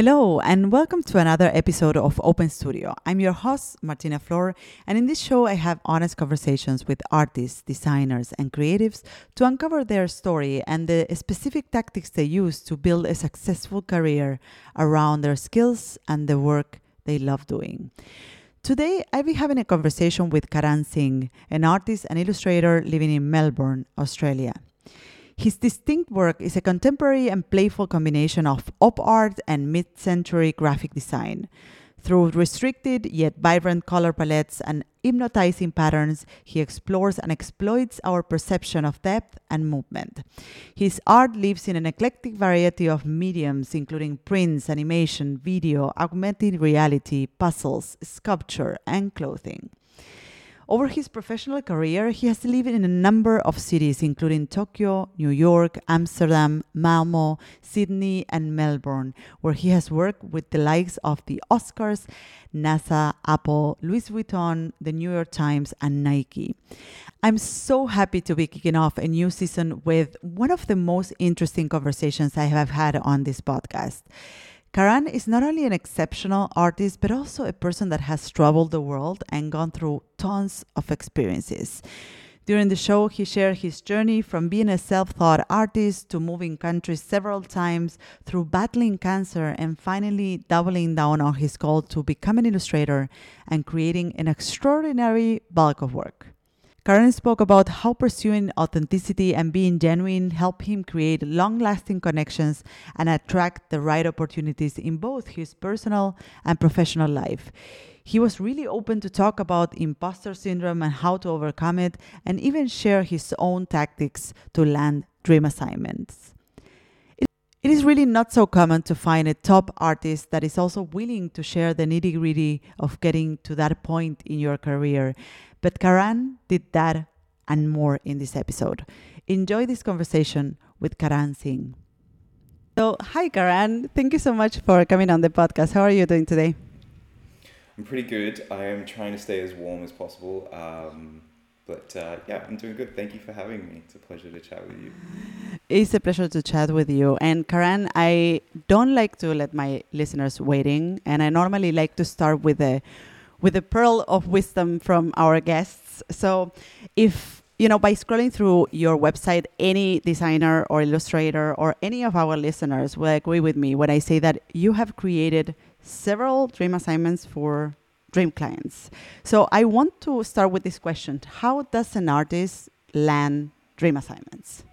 Hello, and welcome to another episode of Open Studio. I'm your host, Martina Flor, and in this show, I have honest conversations with artists, designers, and creatives to uncover their story and the specific tactics they use to build a successful career around their skills and the work they love doing. Today, I'll be having a conversation with Karan Singh, an artist and illustrator living in Melbourne, Australia. His distinct work is a contemporary and playful combination of op art and mid century graphic design. Through restricted yet vibrant color palettes and hypnotizing patterns, he explores and exploits our perception of depth and movement. His art lives in an eclectic variety of mediums, including prints, animation, video, augmented reality, puzzles, sculpture, and clothing. Over his professional career, he has lived in a number of cities, including Tokyo, New York, Amsterdam, Malmo, Sydney, and Melbourne, where he has worked with the likes of the Oscars, NASA, Apple, Louis Vuitton, the New York Times, and Nike. I'm so happy to be kicking off a new season with one of the most interesting conversations I have had on this podcast. Karan is not only an exceptional artist, but also a person that has traveled the world and gone through tons of experiences. During the show, he shared his journey from being a self taught artist to moving countries several times through battling cancer and finally doubling down on his goal to become an illustrator and creating an extraordinary bulk of work. Karan spoke about how pursuing authenticity and being genuine help him create long lasting connections and attract the right opportunities in both his personal and professional life. He was really open to talk about imposter syndrome and how to overcome it, and even share his own tactics to land dream assignments. It is really not so common to find a top artist that is also willing to share the nitty gritty of getting to that point in your career. But Karan did that and more in this episode. Enjoy this conversation with Karan Singh. So, hi, Karan. Thank you so much for coming on the podcast. How are you doing today? I'm pretty good. I am trying to stay as warm as possible. Um, but uh, yeah, I'm doing good. Thank you for having me. It's a pleasure to chat with you. It's a pleasure to chat with you. And Karan, I don't like to let my listeners waiting, and I normally like to start with a with a pearl of wisdom from our guests. So, if you know, by scrolling through your website, any designer or illustrator or any of our listeners will agree with me when I say that you have created several dream assignments for dream clients. So, I want to start with this question How does an artist land dream assignments?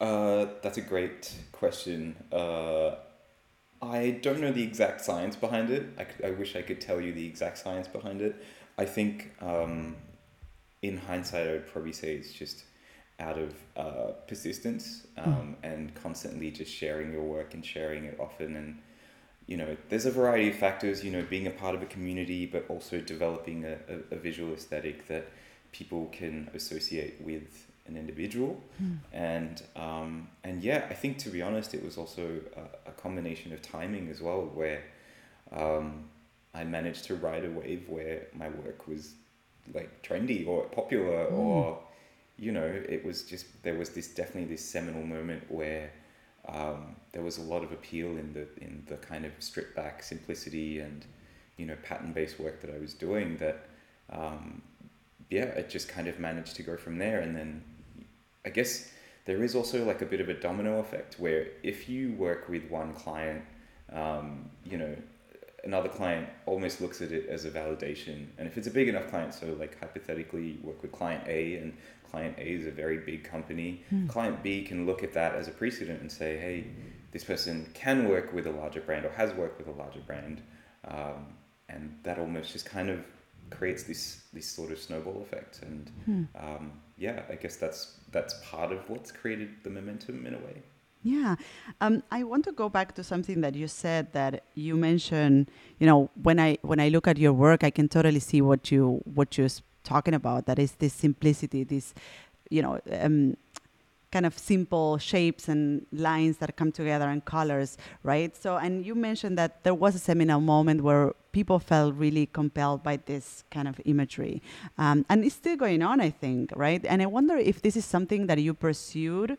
Uh, that's a great question. Uh, I don't know the exact science behind it. I, I wish I could tell you the exact science behind it. I think um, in hindsight, I would probably say it's just out of uh, persistence hmm. um, mm. and constantly just sharing your work and sharing it often. And, you know, there's a variety of factors, you know, being a part of a community, but also developing a, a, a visual aesthetic that people can associate with an individual, mm. and um, and yeah, I think to be honest, it was also a, a combination of timing as well, where um, I managed to ride a wave where my work was like trendy or popular, mm. or you know, it was just there was this definitely this seminal moment where um, there was a lot of appeal in the in the kind of stripped back simplicity and you know pattern based work that I was doing that um, yeah, it just kind of managed to go from there. And then I guess there is also like a bit of a domino effect where if you work with one client, um, you know, another client almost looks at it as a validation. And if it's a big enough client, so like hypothetically, you work with client A and client A is a very big company, mm. client B can look at that as a precedent and say, hey, this person can work with a larger brand or has worked with a larger brand. Um, and that almost just kind of creates this this sort of snowball effect and hmm. um, yeah i guess that's that's part of what's created the momentum in a way yeah um, i want to go back to something that you said that you mentioned you know when i when i look at your work i can totally see what you what you're talking about that is this simplicity this you know um, kind of simple shapes and lines that come together and colors, right? So, and you mentioned that there was a seminal moment where people felt really compelled by this kind of imagery. Um, and it's still going on, I think, right? And I wonder if this is something that you pursued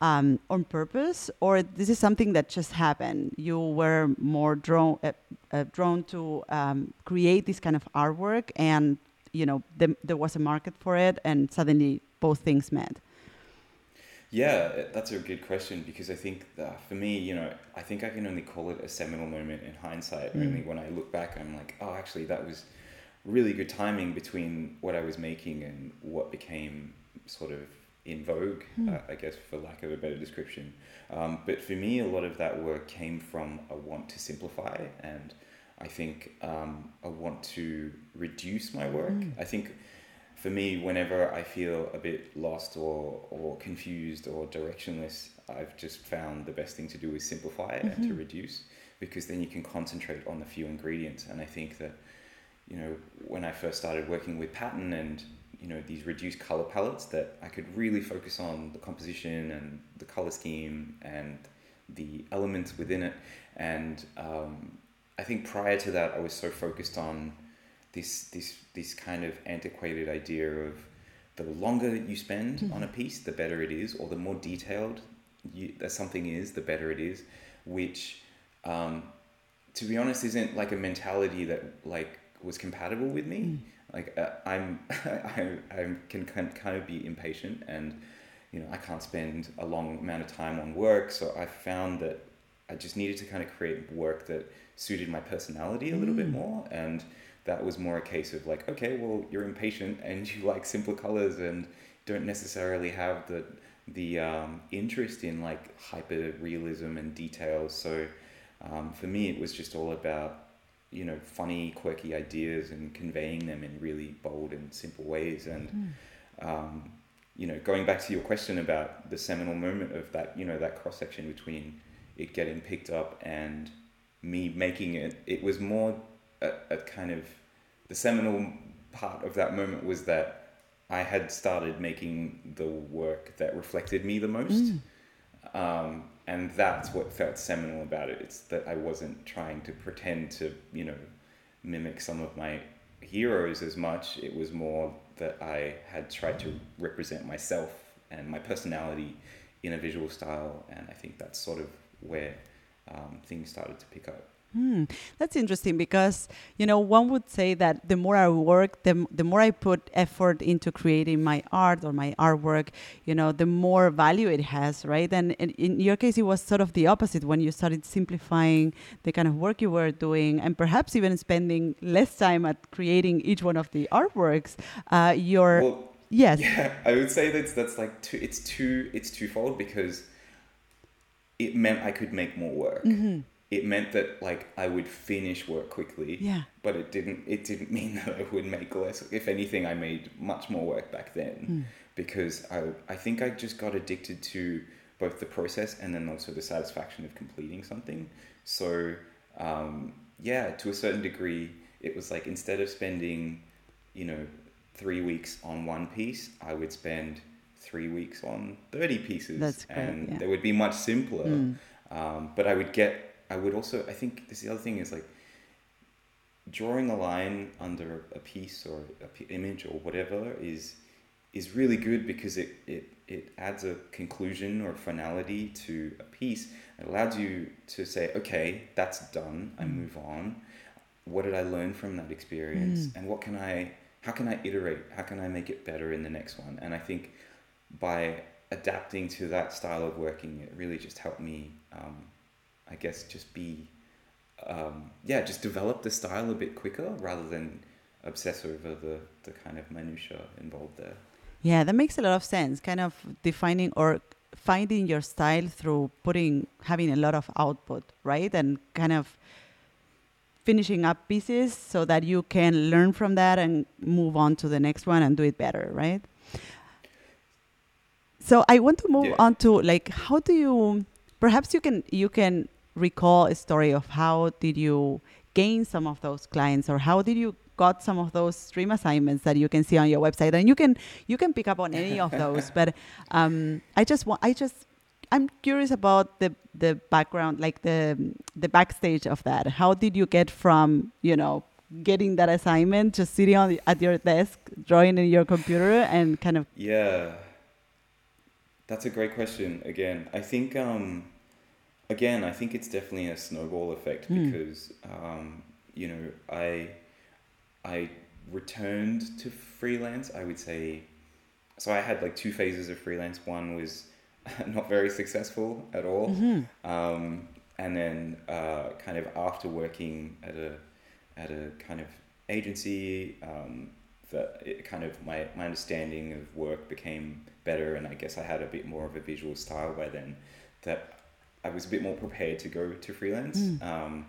um, on purpose, or this is something that just happened? You were more drawn uh, uh, drawn to um, create this kind of artwork, and you know the, there was a market for it, and suddenly both things met. Yeah, that's a good question because I think that for me, you know, I think I can only call it a seminal moment in hindsight. Mm. Only when I look back, I'm like, oh, actually, that was really good timing between what I was making and what became sort of in vogue, mm. uh, I guess, for lack of a better description. Um, but for me, a lot of that work came from a want to simplify, and I think um, a want to reduce my work. Mm. I think for me, whenever I feel a bit lost or, or confused or directionless, I've just found the best thing to do is simplify it mm-hmm. and to mm-hmm. reduce because then you can concentrate on the few ingredients. And I think that, you know, when I first started working with pattern and you know these reduced color palettes that I could really focus on the composition and the color scheme and the elements within it. And um, I think prior to that, I was so focused on this this this kind of antiquated idea of the longer you spend mm-hmm. on a piece, the better it is, or the more detailed you, that something is, the better it is. Which, um, to be honest, isn't like a mentality that like was compatible with me. Mm like uh, I'm, I, I can kind of be impatient and, you know, I can't spend a long amount of time on work. So I found that I just needed to kind of create work that suited my personality a little mm. bit more. And that was more a case of like, okay, well, you're impatient and you like simple colors and don't necessarily have the, the um, interest in like hyper realism and details. So um, for me, it was just all about you know funny quirky ideas and conveying them in really bold and simple ways and mm. um, you know going back to your question about the seminal moment of that you know that cross section between it getting picked up and me making it it was more a, a kind of the seminal part of that moment was that I had started making the work that reflected me the most mm. um, and that's what felt seminal about it. It's that I wasn't trying to pretend to, you know, mimic some of my heroes as much. It was more that I had tried to represent myself and my personality in a visual style, and I think that's sort of where um, things started to pick up. Hmm. That's interesting because you know one would say that the more I work, the the more I put effort into creating my art or my artwork, you know, the more value it has, right? And in, in your case, it was sort of the opposite when you started simplifying the kind of work you were doing, and perhaps even spending less time at creating each one of the artworks. Uh, your well, yes, yeah, I would say that's that's like two. It's two. It's twofold because it meant I could make more work. Mm-hmm it meant that like I would finish work quickly. Yeah. But it didn't. It didn't mean that I would make less. If anything, I made much more work back then mm. because I I think I just got addicted to both the process and then also the satisfaction of completing something. So um, yeah, to a certain degree, it was like instead of spending, you know, three weeks on one piece, I would spend three weeks on 30 pieces great, and yeah. they would be much simpler. Mm. Um, but I would get I would also I think this the other thing is like drawing a line under a piece or a p- image or whatever is is really good because it, it it adds a conclusion or finality to a piece. It allows you to say, okay, that's done. I mm. move on. What did I learn from that experience? Mm. And what can I how can I iterate? How can I make it better in the next one? And I think by adapting to that style of working, it really just helped me um, I guess just be, um, yeah, just develop the style a bit quicker rather than obsess over the, the kind of minutia involved there. Yeah, that makes a lot of sense. Kind of defining or finding your style through putting having a lot of output, right? And kind of finishing up pieces so that you can learn from that and move on to the next one and do it better, right? So I want to move yeah. on to like how do you perhaps you can you can recall a story of how did you gain some of those clients or how did you got some of those stream assignments that you can see on your website? And you can you can pick up on any of those but um, i just want i just i'm curious about the the background like the the backstage of that. How did you get from you know getting that assignment just sitting on the, at your desk drawing in your computer and kind of yeah. That's a great question. Again, I think um, again, I think it's definitely a snowball effect Hmm. because um, you know I I returned to freelance. I would say so. I had like two phases of freelance. One was not very successful at all, Mm-hmm. um, and then uh, kind of after working at a at a kind of agency. Um, that it kind of my, my understanding of work became better and I guess I had a bit more of a visual style by then that I was a bit more prepared to go to freelance. Mm. Um,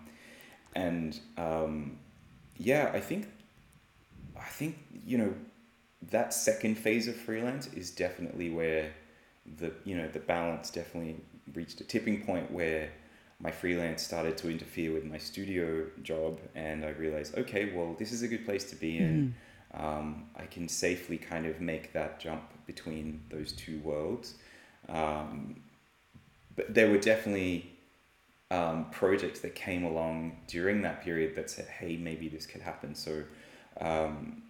and um, yeah, I think I think you know that second phase of freelance is definitely where the you know the balance definitely reached a tipping point where my freelance started to interfere with my studio job and I realized okay well this is a good place to be in um, I can safely kind of make that jump between those two worlds um, but there were definitely um, projects that came along during that period that said, hey, maybe this could happen. So um,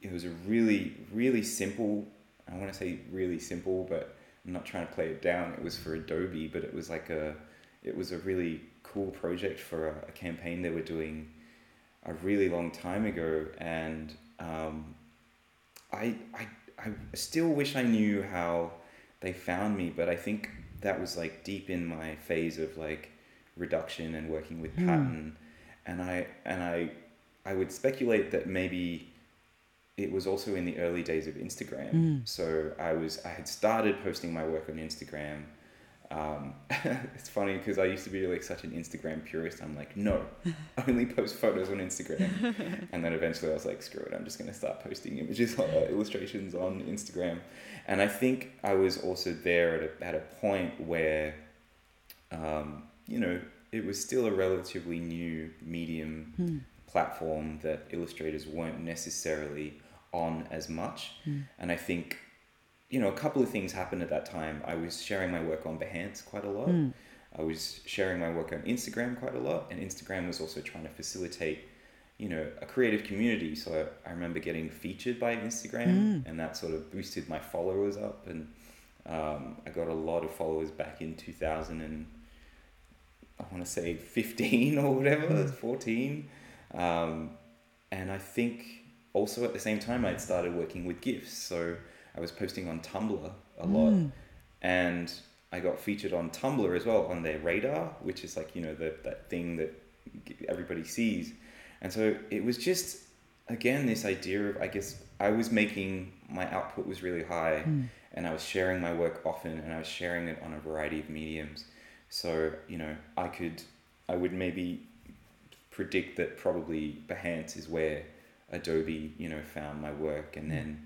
it was a really, really simple, I want to say really simple, but I'm not trying to play it down. It was for Adobe, but it was like a, it was a really cool project for a, a campaign they were doing a really long time ago. And um, I, I, I still wish I knew how they found me, but I think that was like deep in my phase of like reduction and working with Hmm. pattern and i and i i would speculate that maybe it was also in the early days of instagram Mm. so i was i had started posting my work on instagram um, it's funny because I used to be like such an Instagram purist. I'm like, no, only post photos on Instagram. and then eventually I was like, screw it, I'm just going to start posting images, uh, illustrations on Instagram. And I think I was also there at a, at a point where, um, you know, it was still a relatively new medium Hmm. platform that illustrators weren't necessarily on as much. Hmm. And I think, you know, a couple of things happened at that time. I was sharing my work on Behance quite a lot. Hmm. I was sharing my work on Instagram quite a lot, and Instagram was also trying to facilitate, you know, a creative community. So I remember getting featured by Instagram, Mm. and that sort of boosted my followers up, and um, I got a lot of followers back in two thousand and I want to say fifteen or whatever, Mm. fourteen, um, and I think also at the same time I'd started working with GIFs, so I was posting on Tumblr a lot Mm. and I got featured on Tumblr as well on their radar, which is like you know the, that thing that everybody sees, and so it was just again this idea of I guess I was making my output was really high, Mm. and I was sharing my work often, and I was sharing it on a variety of mediums, so you know I could I would maybe predict that probably Behance is where Adobe you know found my work, and then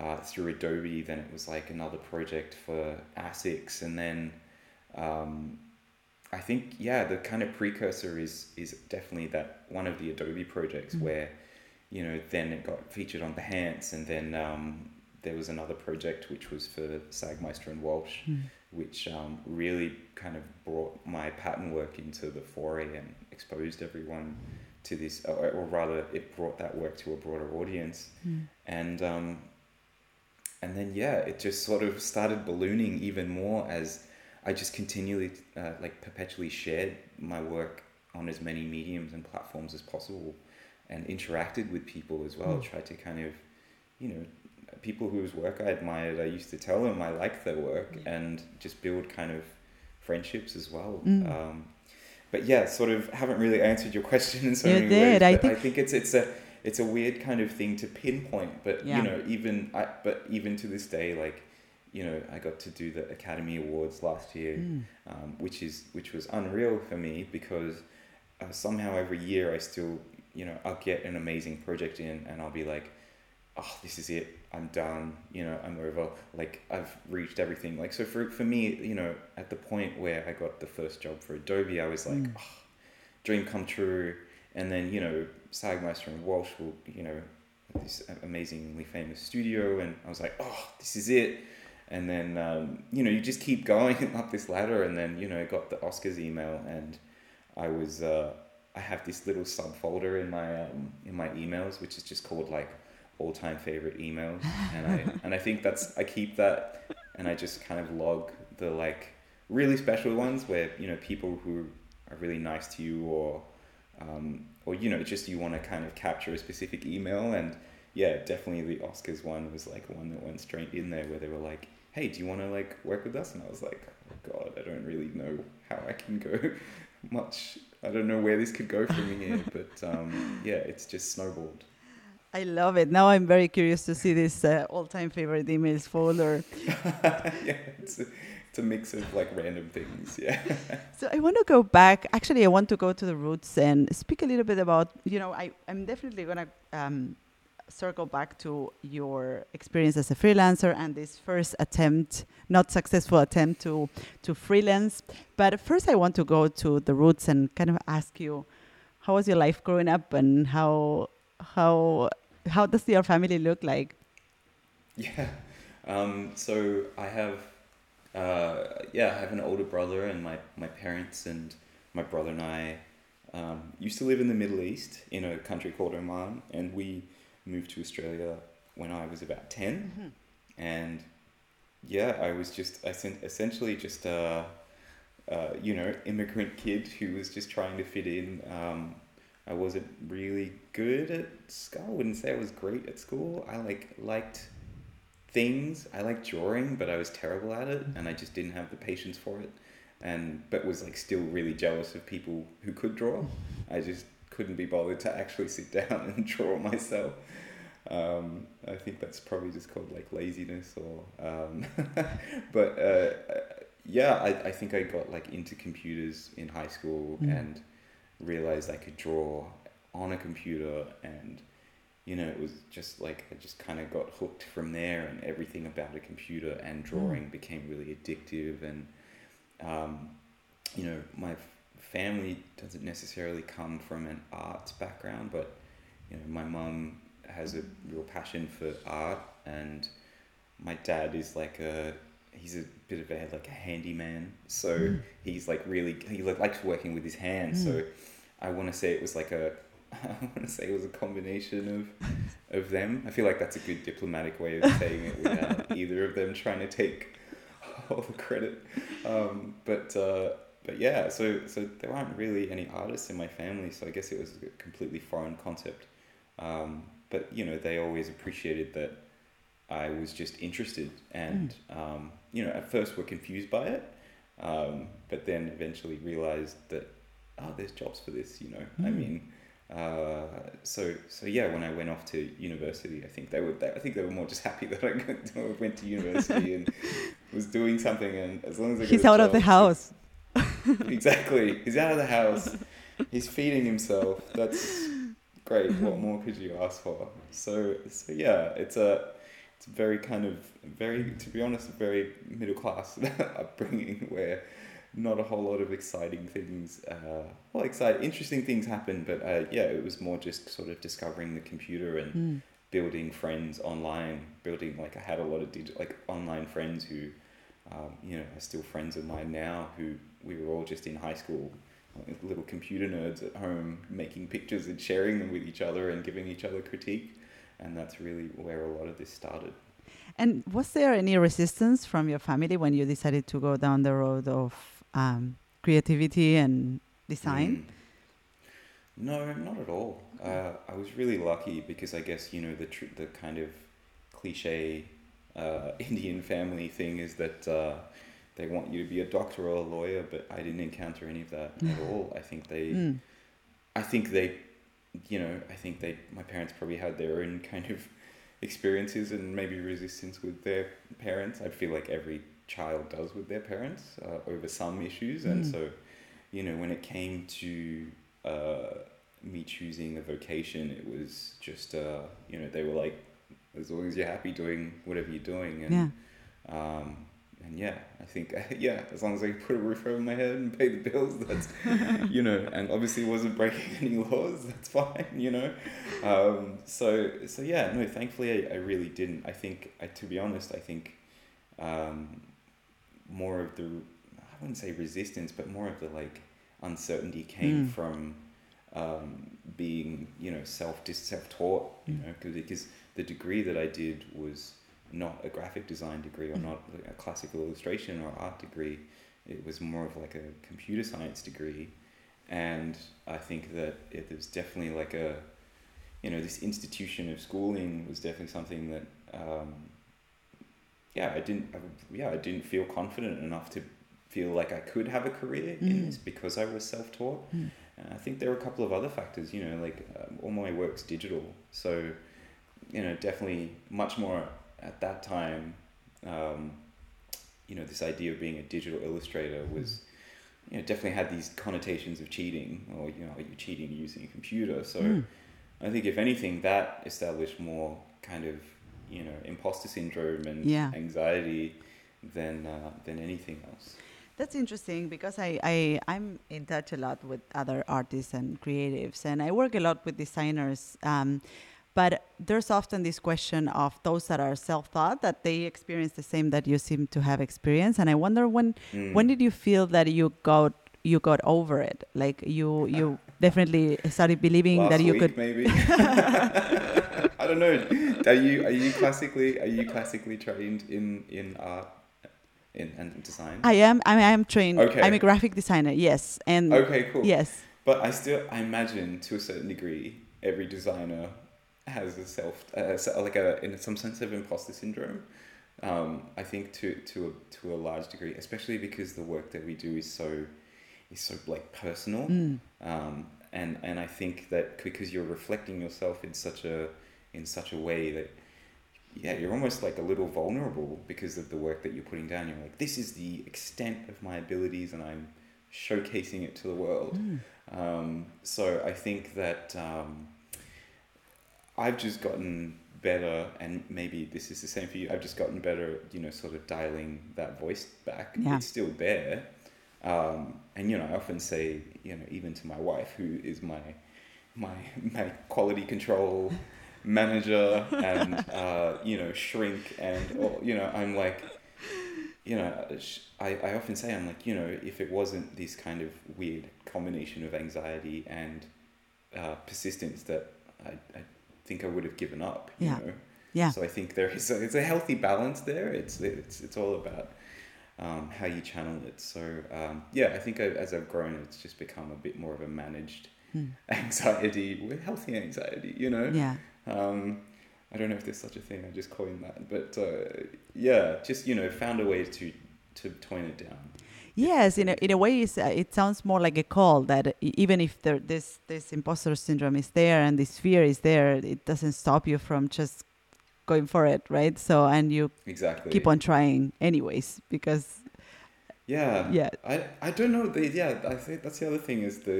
uh, through Adobe, then it was like another project for ASICS, and then um, I think yeah, the kind of precursor is is definitely that one of the Adobe projects Mm. where you know then it got featured on Behance, and then um, there was another project which was for Sagmeister and Walsh, Mm. which um, really kind of brought my pattern work into the foray and exposed everyone to this, or, or rather, it brought that work to a broader audience Mm. and um, and then yeah, it just sort of started ballooning even more as I just continually uh, like perpetually shared my work on as many mediums and platforms as possible, and interacted with people as well. Mm. Tried to kind of, you know, people whose work I admired. I used to tell them I liked their work and just build kind of friendships as well. Mm. Um, but yeah, sort of haven't really answered your question in so You many did. ways. I think- I think it's it's a it's a weird kind of thing to pinpoint. But Yeah. you know, even I but even to this day, like you know, I got to do the Academy Awards last year, Mm. um, which is which was unreal for me because uh, somehow every year I still you know I'll get an amazing project in and I'll be like, oh, this is it. I'm done. You know, I'm over. Like I've reached everything. Like so for for me, you know, at the point where I got the first job for Adobe, I was like, Mm. oh, dream come true. And then you know, Sagmeister and Walsh will you know this amazingly famous studio, and I was like, oh, this is it. And then um, you know, you just keep going up this ladder, and then you know, I got the Oscars email, and I was uh, I have this little subfolder in my um, in my emails, which is just called like all time favorite emails, and I and I think that's I keep that. And I just kind of log the like really special ones where you know people who are really nice to you or um, or you know just you want to kind of capture a specific email and yeah definitely the Oscars one was like one that went straight in there where they were like hey do you want to like work with us and I was like oh god I don't really know how I can go much I don't know where this could go from here but um, yeah it's just snowballed I love it. Now I'm very curious to see this uh, all-time favorite emails folder. yeah, it's a, mix of like random things. Yeah. so I want to go back. Actually, I want to go to the roots and speak a little bit about. You know, I I'm definitely gonna um, circle back to your experience as a freelancer and this first attempt, not successful attempt to to freelance. But first, I want to go to the roots and kind of ask you, how was your life growing up and how how how does your family look like? Yeah. Um, so I have, uh, yeah, I have an older brother, and my, my parents and my brother and I um, used to live in the Middle East in a country called Oman, and we moved to Australia when I was about 10. Mm-hmm. And yeah, I was just, I sent essentially just a, a, you know, immigrant kid who was just trying to fit in. Um, I wasn't really good at school. I wouldn't say I was great at school. I like liked things. I like drawing, but I was terrible at it, and I just didn't have the patience for it. And but was like still really jealous of people who could draw. I just couldn't be bothered to actually sit down and draw myself. Um, I think that's probably just called like laziness or, um, but uh, yeah, I, I think I got like into computers in high school mm. and realized I could draw on a computer and you know it was just like I just kind of got hooked from there and everything about a computer and hmm. drawing mm. became really addictive and um, you know my family doesn't necessarily come from an arts background but you know my mum has a real passion for art and my dad is like a he's a bit of a like a handyman so mm. he's like really he likes working with his hands mm. so I want to say it was like a I want to say it was a combination of of them. I feel like that's a good diplomatic way of saying it without either of them trying to take all the credit. Um, but uh, but yeah, so so there weren't really any artists in my family, so I guess it was a completely foreign concept. Um, but you know, they always appreciated that I was just interested, and mm. um, you know, at first were confused by it, um, but then eventually realized that oh, there's jobs for this. You know, mm. I hmm. mean. Uh, so so yeah, when I went off to university, I think they were they, I think they were more just happy that I went to university and was doing something. And as long as I he's out job, of the house. exactly, he's out of the house. He's feeding himself. That's great. What more could you ask for? So so yeah, it's a it's very kind of very to be honest, very middle class upbringing where not a whole lot of exciting things. Uh, well, exciting, interesting things happen, but uh, yeah, it was more just sort of discovering the computer and mm. building friends online. Building like I had a lot of digital, like online friends who, um, you know, are still friends of mine now. Who we were all just in high school, like little computer nerds at home, making pictures and sharing them with each other and giving each other critique, and that's really where a lot of this started. And was there any resistance from your family when you decided to go down the road of um, creativity and design? Mm. No, not at all. Uh, I was really lucky because I guess you know the tr- the kind of cliche uh, Indian family thing is that uh, they want you to be a doctor or a lawyer, but I didn't encounter any of that at all. I think they, mm. I think they, you know, I think they. My parents probably had their own kind of experiences and maybe resistance with their parents. I feel like every child does with their parents uh, over some issues. And mm. so, you know, when it came to uh, me choosing a vocation, it was just, uh, you know, they were like, as long as you're happy doing whatever you're doing. And, yeah. Um, and yeah, I think yeah, as long as I put a roof over my head and pay the bills, that's you know, and obviously wasn't breaking any laws. That's fine, you know. Um, so so yeah, no, thankfully I, I really didn't. I think I, to be honest, I think um, more of the I wouldn't say resistance, but more of the like uncertainty came mm. from um, being you know self self taught. You know, cause, because the degree that I did was not a graphic design degree or Mhm. not a classical illustration or art degree. It was more of like a computer science degree, and I think that it was definitely like a, you know, this institution of schooling was definitely something that, um, yeah, I didn't, I, yeah, I didn't feel confident enough to feel like I could have a career in Mm. this because I was self taught. Mm. And I think there are a couple of other factors, you know, like um, all my work's digital. So, you know, definitely much more at that time, um, you know, this idea of being a digital illustrator was, you know, definitely had these connotations of cheating or, you know, you're cheating using a computer. So Mm. I think if anything, that established more kind of, you know, imposter syndrome and Yeah. anxiety than, uh, than anything else. That's interesting because I, I, I'm in touch a lot with other artists and creatives, and I work a lot with designers. Um, but there's often this question of those that are self-taught that they experience the same that you seem to have experienced, and I wonder when Mm. when did you feel that you got you got over it? Like you you definitely started believing Last that you week, could. maybe. I don't know. Are you are you classically are you classically trained in in art in and design? I am I am trained. Okay. I'm a graphic designer. Yes, and okay, cool. yes, But I still I imagine to a certain degree every designer has a self uh, like a in some sense of imposter syndrome. Um, I think to to a, to a large degree, especially because the work that we do is so is so like personal. Mm. um, and and I think that because you're reflecting yourself in such a in such a way that yeah you're almost like a little vulnerable because of the work that you're putting down you're like this is the extent of my abilities and I'm showcasing it to the world Mm. um, so I think that um, I've just gotten better and maybe this is the same for you I've just gotten better you know sort of dialing that voice back Yeah. it's still there um, and you know I often say you know even to my wife who is my my my quality control manager and uh, you know shrink and or, you know I'm like you know I, I often say I'm like you know if it wasn't this kind of weird combination of anxiety and uh, persistence that I, I think I would have given up you Yeah. know yeah. so I think there is a, it's a healthy balance there. It's it's it's all about um, how you channel it. So um, yeah, I think I, as I've grown, it's just become a bit more of a managed Mm. anxiety with healthy anxiety. You know. Yeah. Um, I don't know if there's such a thing. I just coined that, but uh, yeah, just you know, found a way to to tone it down. Yes, in a, in a way, it's, uh, it sounds more like a call that even if there, this this imposter syndrome is there and this fear is there, it doesn't stop you from just going for it, right? So and you Exactly. keep on trying anyways because Yeah. yeah, I I don't know. The, yeah, I think that's the other thing is the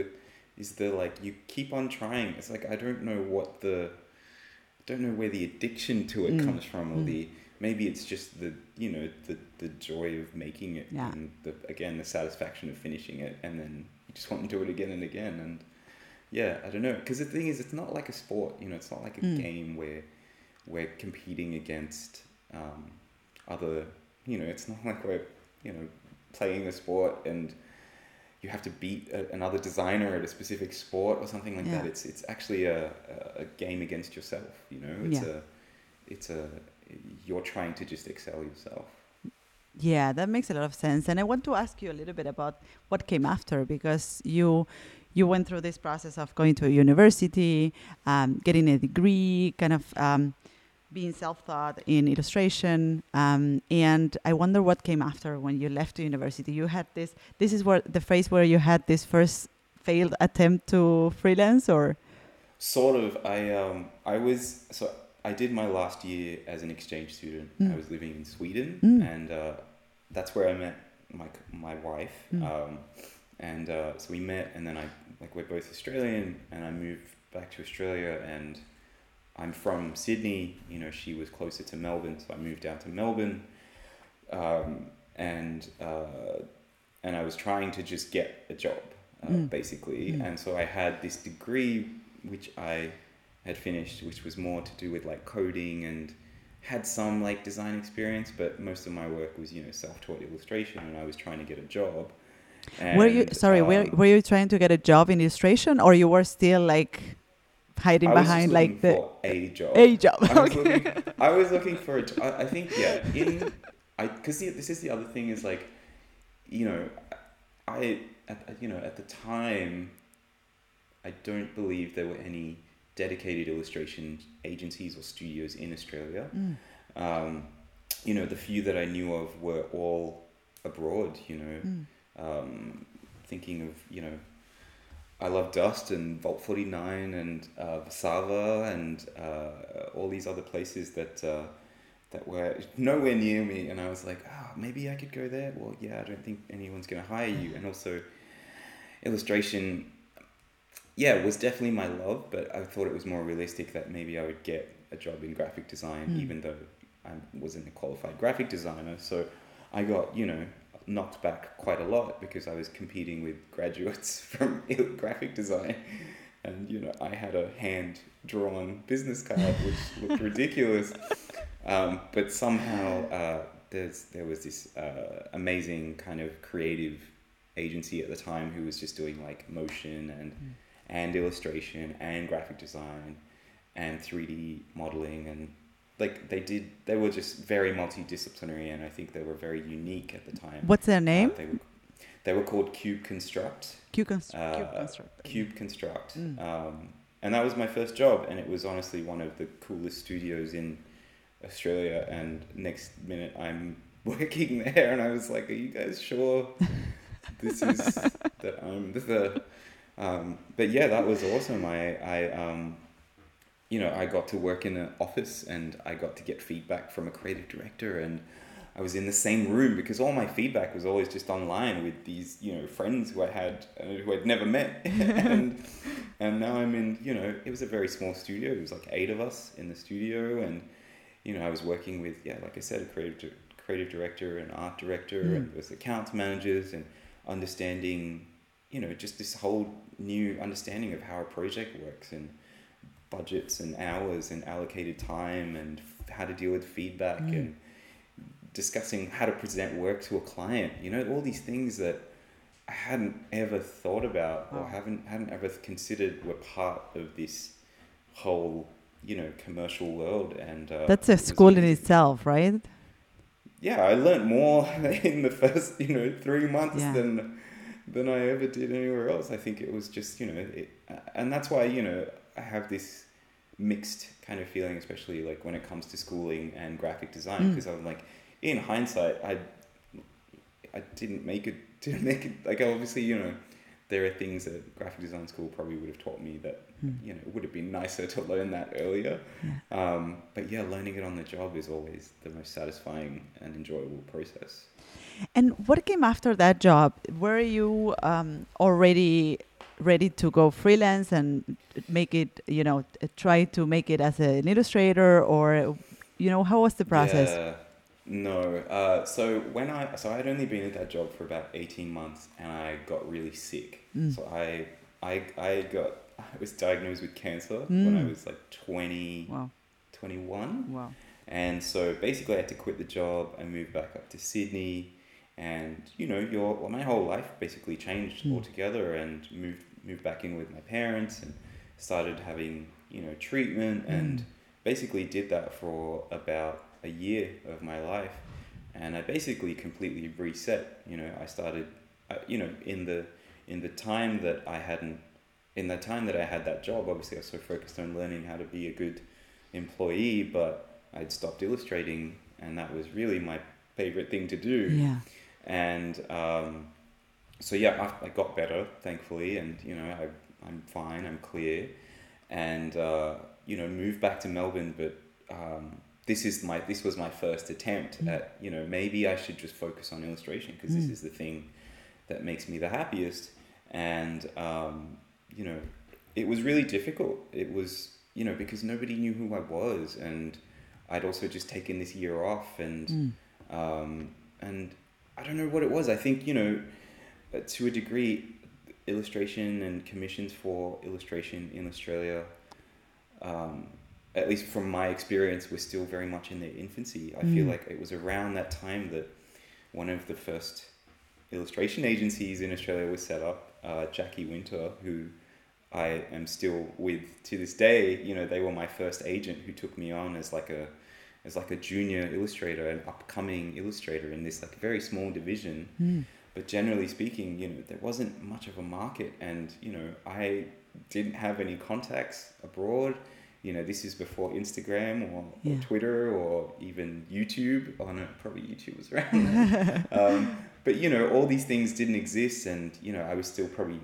is the like you keep on trying. It's like I don't know what the I don't know where the addiction to it Mm. comes from, or Mm. the maybe it's just the you know the the joy of making it, Yeah. and the again the satisfaction of finishing it, and then you just want to do it again and again, and yeah, I don't know. Because the thing is, it's not like a sport. You know, it's not like a Mm. game where we're competing against um, other. You know, it's not like we're you know playing a sport and you have to beat a, another designer at a specific sport or something like that. It's it's actually a, a, a game against yourself. You know, it's Yeah. a it's a you're trying to just excel yourself. Yeah, that makes a lot of sense. And I want to ask you a little bit about what came after because you you went through this process of going to a university, um, getting a degree, kind of um, being self-taught in illustration, um, and I wonder what came after when you left the university. You had this. This is where the phase where you had this first failed attempt to freelance, or Sort of. I um I was so I did my last year as an exchange student. Mm. I was living in Sweden, Mm. and uh, that's where I met my my wife. Mm. Um, and uh, so we met, and then I like we're both Australian, and I moved back to Australia, and I'm from Sydney. You know, she was closer to Melbourne, so I moved down to Melbourne, um, and uh, and I was trying to just get a job, uh, Mm. basically, Mm. and so I had this degree which I had finished, which was more to do with like coding and had some like design experience, but most of my work was you know self-taught illustration, and I was trying to get a job. were you And, sorry? were um, were you trying to get a job in illustration, or you were still like hiding I behind like the for a job. a job. I was, Okay. looking, I was looking for a job. I think yeah, in I because this is the other thing is like, you know, I at, at- you know at the time, I don't believe there were any dedicated illustration agencies or studios in Australia. Mm. Um, you know, the few that I knew of were all abroad. You know, Mm. um, thinking of you know I love Dust and Vault 49 and uh, Vasava and uh, all these other places that uh, that were nowhere near me. And I was like, oh, maybe I could go there. Well, yeah, I don't think anyone's going to hire you. And also, illustration, yeah, was definitely my love, but I thought it was more realistic that maybe I would get a job in graphic design, Mm. even though I wasn't a qualified graphic designer. So I got, you know, knocked back quite a lot because I was competing with graduates from graphic design. And, you know, I had a hand drawn business card, which looked ridiculous. Um, but somehow uh, there's, there was this uh, amazing kind of creative agency at the time who was just doing like motion and, Mm. and illustration and graphic design and 3D modeling and like they did they were just very multidisciplinary and I think they were very unique at the time. What's their Uh, name? they, were, they were called Cube Construct. Const- uh, Cube Construct. Cube Construct. Mm. Um, and that was my first job, and it was honestly one of the coolest studios in Australia. And next minute, I'm working there, and I was like, "Are you guys sure this is that I'm the?" Um, but yeah, that was awesome. I, I, um, you know, I got to work in an office, and I got to get feedback from a creative director, and I was in the same room because all my feedback was always just online with these, you know, friends who I had uh, who I'd never met, and and now I'm in, you know, it was a very small studio. It was like eight of us in the studio, and you know, I was working with, yeah, like I said, a creative creative director, an art director, Mm. and there was accounts managers, and understanding, you know, just this whole new understanding of how a project works and budgets and hours and allocated time and f- how to deal with feedback Mm. and discussing how to present work to a client. You know, all these things that I hadn't ever thought about or haven't hadn't ever considered were part of this whole you know commercial world. And uh, That's a school in itself, right? Yeah, I learned more in the first you know three months Yeah. than than I ever did anywhere else. I think it was just you know, it, and that's why you know I have this mixed kind of feeling, especially like when it comes to schooling and graphic design, Mm. because I'm like, in hindsight, I I didn't make it didn't make it like obviously you know there are things that graphic design school probably would have taught me that Mm. you know it would have been nicer to learn that earlier. Yeah. Um, but yeah, learning it on the job is always the most satisfying and enjoyable process. And what came after that job? Were you um, already ready to go freelance and make it, you know, try to make it as an illustrator, or, you know, how was the process? Yeah, no. Uh, so when I so I had only been at that job for about eighteen months, and I got really sick. Mm. So I I I got I was diagnosed with cancer when I Mm. was like 20, Wow, 21. wow. And so basically, I had to quit the job. I moved back up to Sydney, and you know, your well, my whole life basically changed Mm. altogether. And moved moved back in with my parents, and started having you know treatment, and Mm. basically did that for about a year of my life. And I basically completely reset. You know, I started, uh, you know, in the in the time that I hadn't, in the time that I had that job. Obviously, I was so focused on learning how to be a good employee, but I'd stopped illustrating, and that was really my favorite thing to do. Yeah. And um, so yeah, I, I got better, thankfully, and you know I, I'm fine, I'm clear, and uh, you know moved back to Melbourne. But um, this is my this was my first attempt Mm. at you know maybe I should just focus on illustration because this Mm. is the thing that makes me the happiest. And um, you know, it was really difficult. It was you know because nobody knew who I was, and I'd also just taken this year off, and Mm. um, and I don't know what it was. I think you know, to a degree, illustration and commissions for illustration in Australia, um, at least from my experience, were still very much in their infancy. I feel Mm. like it was around that time that one of the first illustration agencies in Australia was set up, uh, Jacky Winter, who I am still with to this day. You know, they were my first agent who took me on as like a as like a junior illustrator, an upcoming illustrator in this like very small division. Mm. But generally speaking, you know, there wasn't much of a market, and you know, I didn't have any contacts abroad. You know, this is before Instagram or, Yeah. or Twitter or even YouTube. Oh no, probably YouTube was around. um, but you know, all these things didn't exist, and you know, I was still probably,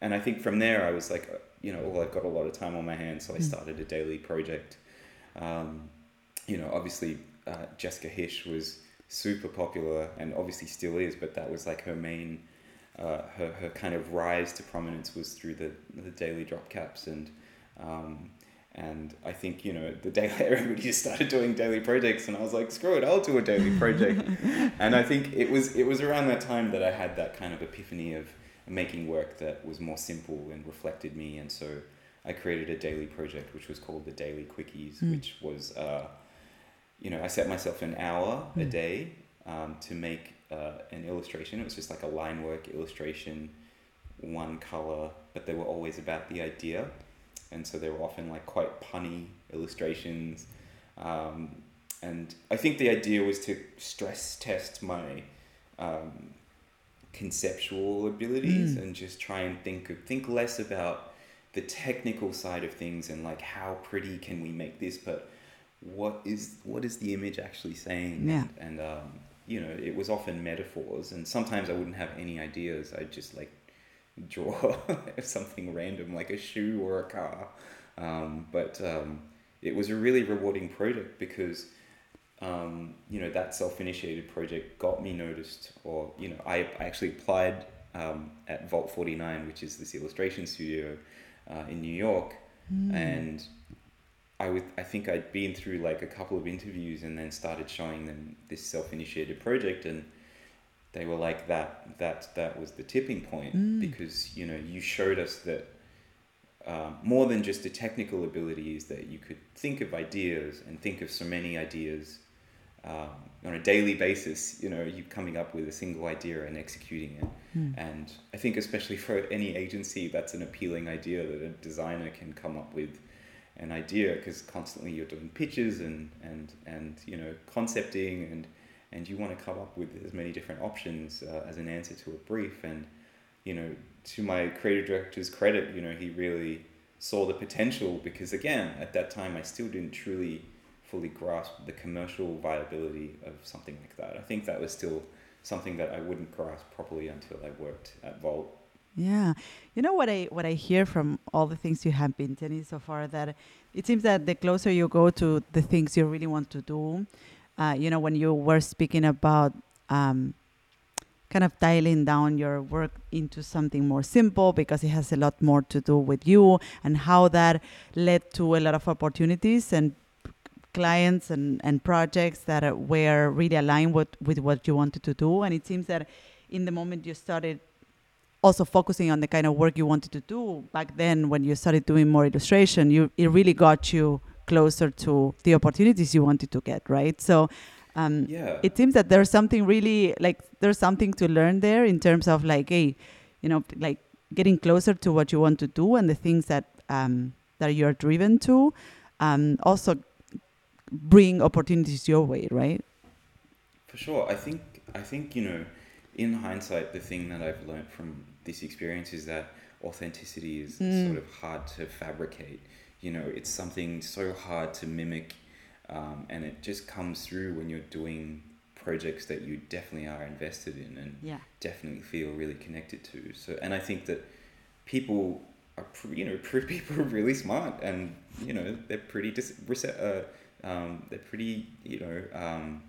and I think from there, I was like, uh, you know, well, I've got a lot of time on my hands, so I Mm. started a daily project. Um, you know, obviously, uh, Jessica Hische was super popular and obviously still is, but that was like her main, uh, her, her kind of rise to prominence was through the, the daily drop caps. And, um, and I think, you know, the day everybody just started doing daily projects and I was like, screw it, I'll do a daily project. and I think it was, it was around that time that I had that kind of epiphany of making work that was more simple and reflected me. And so I created a daily project, which was called the Daily Quickies, Mm. which was, uh, you know, I set myself an hour a Mm. day um, to make uh, an illustration. It was just like a line work illustration, one color, but they were always about the idea. And so they were often like quite punny illustrations. Um, and I think the idea was to stress test my um, conceptual abilities Mm. and just try and think of, think less about the technical side of things and like how pretty can we make this, but what is what is the image actually saying? Yeah. And, and um, you know, it was often metaphors, and sometimes I wouldn't have any ideas. I'd just like draw something random, like a shoe or a car. Um, but um, it was a really rewarding project because um, you know that self-initiated project got me noticed, or you know, I, I actually applied um, at Vault Forty Nine, which is this illustration studio uh, in New York, Mm. and I would I think I'd been through like a couple of interviews and then started showing them this self-initiated project and they were like that that that was the tipping point Mm. because you know you showed us that um, more than just the technical abilities that you could think of ideas and think of so many ideas um, on a daily basis you know you coming up with a single idea and executing it Mm. and I think especially for any agency, that's an appealing idea that a designer can come up with an idea because constantly you're doing pitches and, and, and you know concepting and and you want to come up with as many different options uh, as an answer to a brief and you know to my creative director's credit you know he really saw the potential because again at that time I still didn't truly fully grasp the commercial viability of something like that I think that was still something that I wouldn't grasp properly until I worked at Vault. Yeah, you know what I what I hear from all the things you have been telling so far that it seems that the closer you go to the things you really want to do, uh, you know, when you were speaking about um, kind of dialing down your work into something more simple because it has a lot more to do with you and how that led to a lot of opportunities and clients and, and projects that were really aligned with, with what you wanted to do. And it seems that in the moment you started also focusing on the kind of work you wanted to do back then when you started doing more illustration, you it really got you closer to the opportunities you wanted to get, right? So um, Yeah. it seems that there's something really like there's something to learn there in terms of like hey you know like getting closer to what you want to do and the things that um, that you're driven to um, also bring opportunities your way right For sure. I think I think, you know, in hindsight the thing that I've learned from this experience is that authenticity is Mm. sort of hard to fabricate. You know, it's something so hard to mimic um, and it just comes through when you're doing projects that you definitely are invested in and yeah definitely feel really connected to. So, and I think that people are, you know, people are really smart, and you know, they're pretty dis- uh, um, they're pretty, you know, um,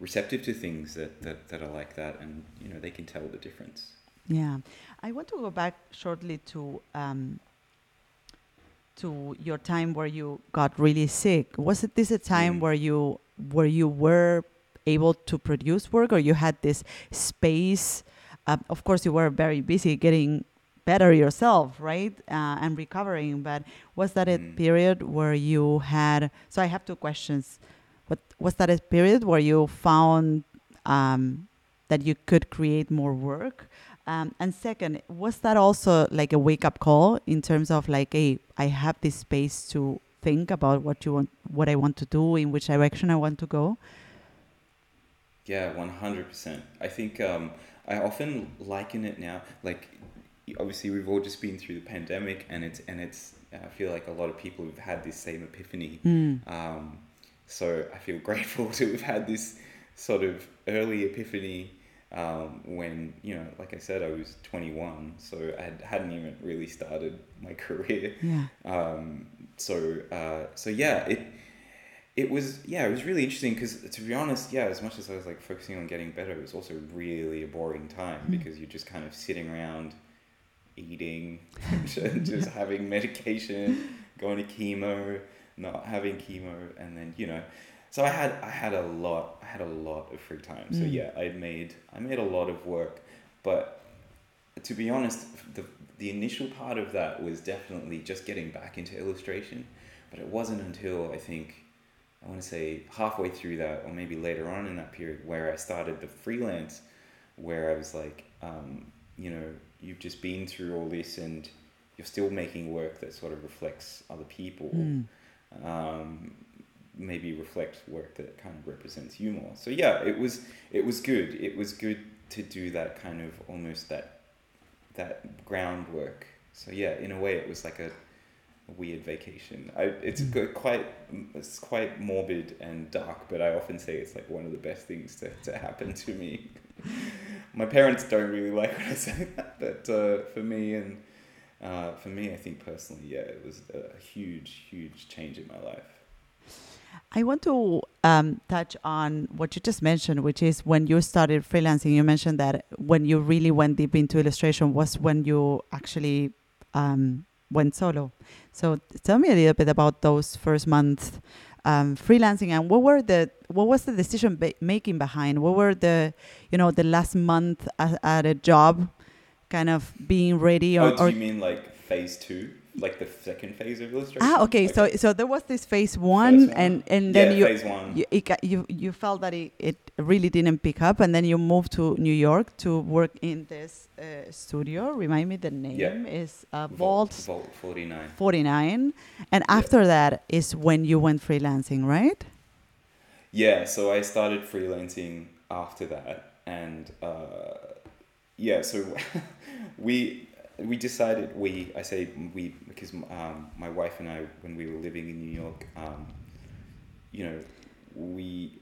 receptive to things that, that that are like that, and you know, they can tell the difference. Yeah, I want to go back shortly to um, to your time where you got really sick. Was it this a time Mm. where you where you were able to produce work, or you had this space? Uh, of course, you were very busy getting better yourself, right, uh, and recovering. But was that a Mm. period where you had? So I have two questions. What was that a period where you found um, that you could create more work? Um, and second, was that also like a wake up call in terms of like, hey, I have this space to think about what you want, what I want to do, in which direction I want to go? Yeah, one hundred percent. I think um, I often liken it now, like obviously we've all just been through the pandemic, and it's and it's. I feel like a lot of people have had this same epiphany. Mm. Um, so I feel grateful to have had this sort of early epiphany um, when you know, like I said, I was 21, so I had, hadn't even really started my career. Yeah. Um, so uh, so yeah, it it was yeah, it was really interesting because to be honest, yeah, as much as I was like focusing on getting better, it was also really a boring time Mm. because you're just kind of sitting around eating, just having medication, going to chemo, not having chemo, and then you know. So I had I had a lot I had a lot of free time. So Mm. yeah, I made I made a lot of work, but to be honest, the the initial part of that was definitely just getting back into illustration, but it wasn't until I think I want to say halfway through that, or maybe later on in that period, where I started the freelance, where I was like, um, you know, you've just been through all this and you're still making work that sort of reflects other people, Mm. Um, maybe reflects work that kind of represents you more. So yeah, it was it was good. It was good to do that kind of almost that that groundwork. So yeah, in a way, it was like a, a weird vacation. I, it's Mm. quite it's quite morbid and dark, but I often say it's like one of the best things to, to happen to me. My parents don't really like when I say that, but uh, for me and uh, for me, I think personally, yeah, it was a huge, huge change in my life. I want to um, touch on what you just mentioned, which is when you started freelancing. You mentioned that when you really went deep into illustration was when you actually um, went solo. So tell me a little bit about those first months um, freelancing and what were the what was the decision making behind? What were the you know the last month at a job, kind of being ready or, oh, do you mean like phase two, like the second phase of illustration? ah okay, so so there was this phase one Phase one. and and then yeah, you phase one. you, it, you you felt that it, it really didn't pick up and then you moved to new york to work in this uh, studio remind me the name yeah. is uh, vault, Vault 49. 49 and after that is when you went freelancing right Yeah, so I started freelancing after that, and uh, yeah, so we we decided we I say we because um, my wife and I when we were living in New York, um, you know, we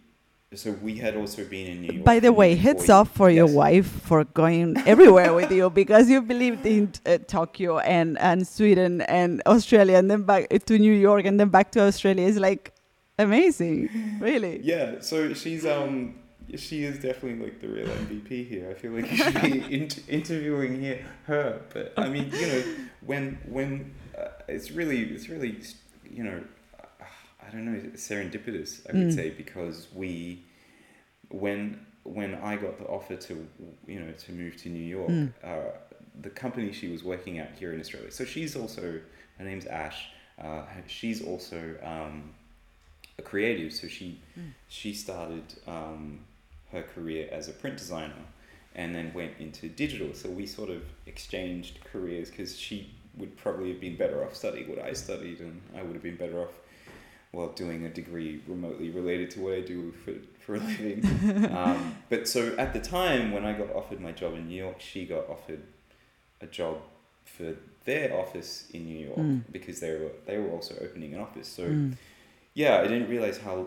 so we had also been in New York. by the way heads off for your wife for going everywhere with you because you lived in uh, tokyo and and sweden and australia and then back to new york and then back to australia is like amazing really Yeah, so she's um she is definitely like the real MVP here. I feel like you should be in- interviewing here, her. But I mean, you know, when when uh, it's really it's really you know uh, I don't know serendipitous I would Mm. say because we when when I got the offer to you know to move to New York, Mm. uh, the company she was working at here in Australia. So she's also her name's Ash. Uh, she's also um, a creative. So she Mm. she started um, her career as a print designer and then went into digital. So we sort of exchanged careers because she would probably have been better off studying what I studied, and I would have been better off well doing a degree remotely related to what I do for for a living. um, but so at the time when I got offered my job in New York, she got offered a job for their office in New York Mm. because they were they were also opening an office. So Mm. yeah, I didn't realize how,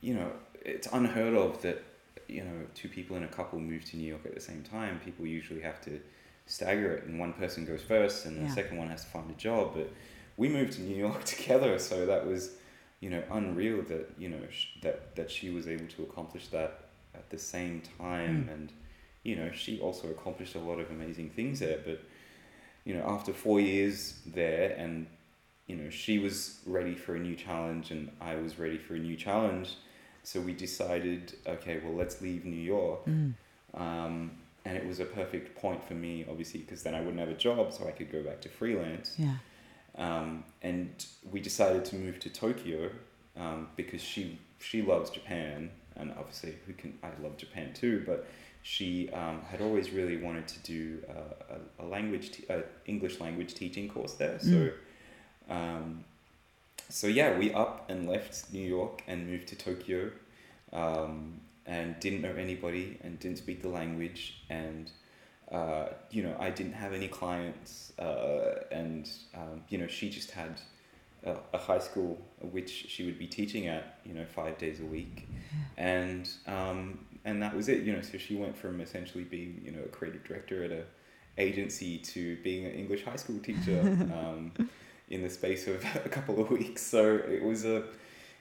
you know, it's unheard of that, you know, two people in a couple move to New York at the same time. People usually have to stagger it, and one person goes first, and the Yeah. second one has to find a job. But we moved to New York together, so that was, you know, unreal that you know sh- that that she was able to accomplish that at the same time, Mm. and you know, she also accomplished a lot of amazing things there. But you know, after four years there, and you know, she was ready for a new challenge and I was ready for a new challenge. So we decided, okay, well, let's leave New York. Mm. Um, and it was a perfect point for me, obviously, because then I wouldn't have a job, so I could go back to freelance. yeah Um, and we decided to move to Tokyo um, because she she loves Japan, and obviously, who can I love Japan too, but she um, had always really wanted to do uh, a, a language, te- a English language teaching course there. So, um, so yeah, we up and left New York and moved to Tokyo, um, and didn't know anybody and didn't speak the language and. Uh, you know, I didn't have any clients, uh, and um, you know, she just had a, a high school which she would be teaching at, you know, five days a week, and um, and that was it. You know, so she went from essentially being, you know, a creative director at a agency to being an English high school teacher um, in the space of a couple of weeks. So it was a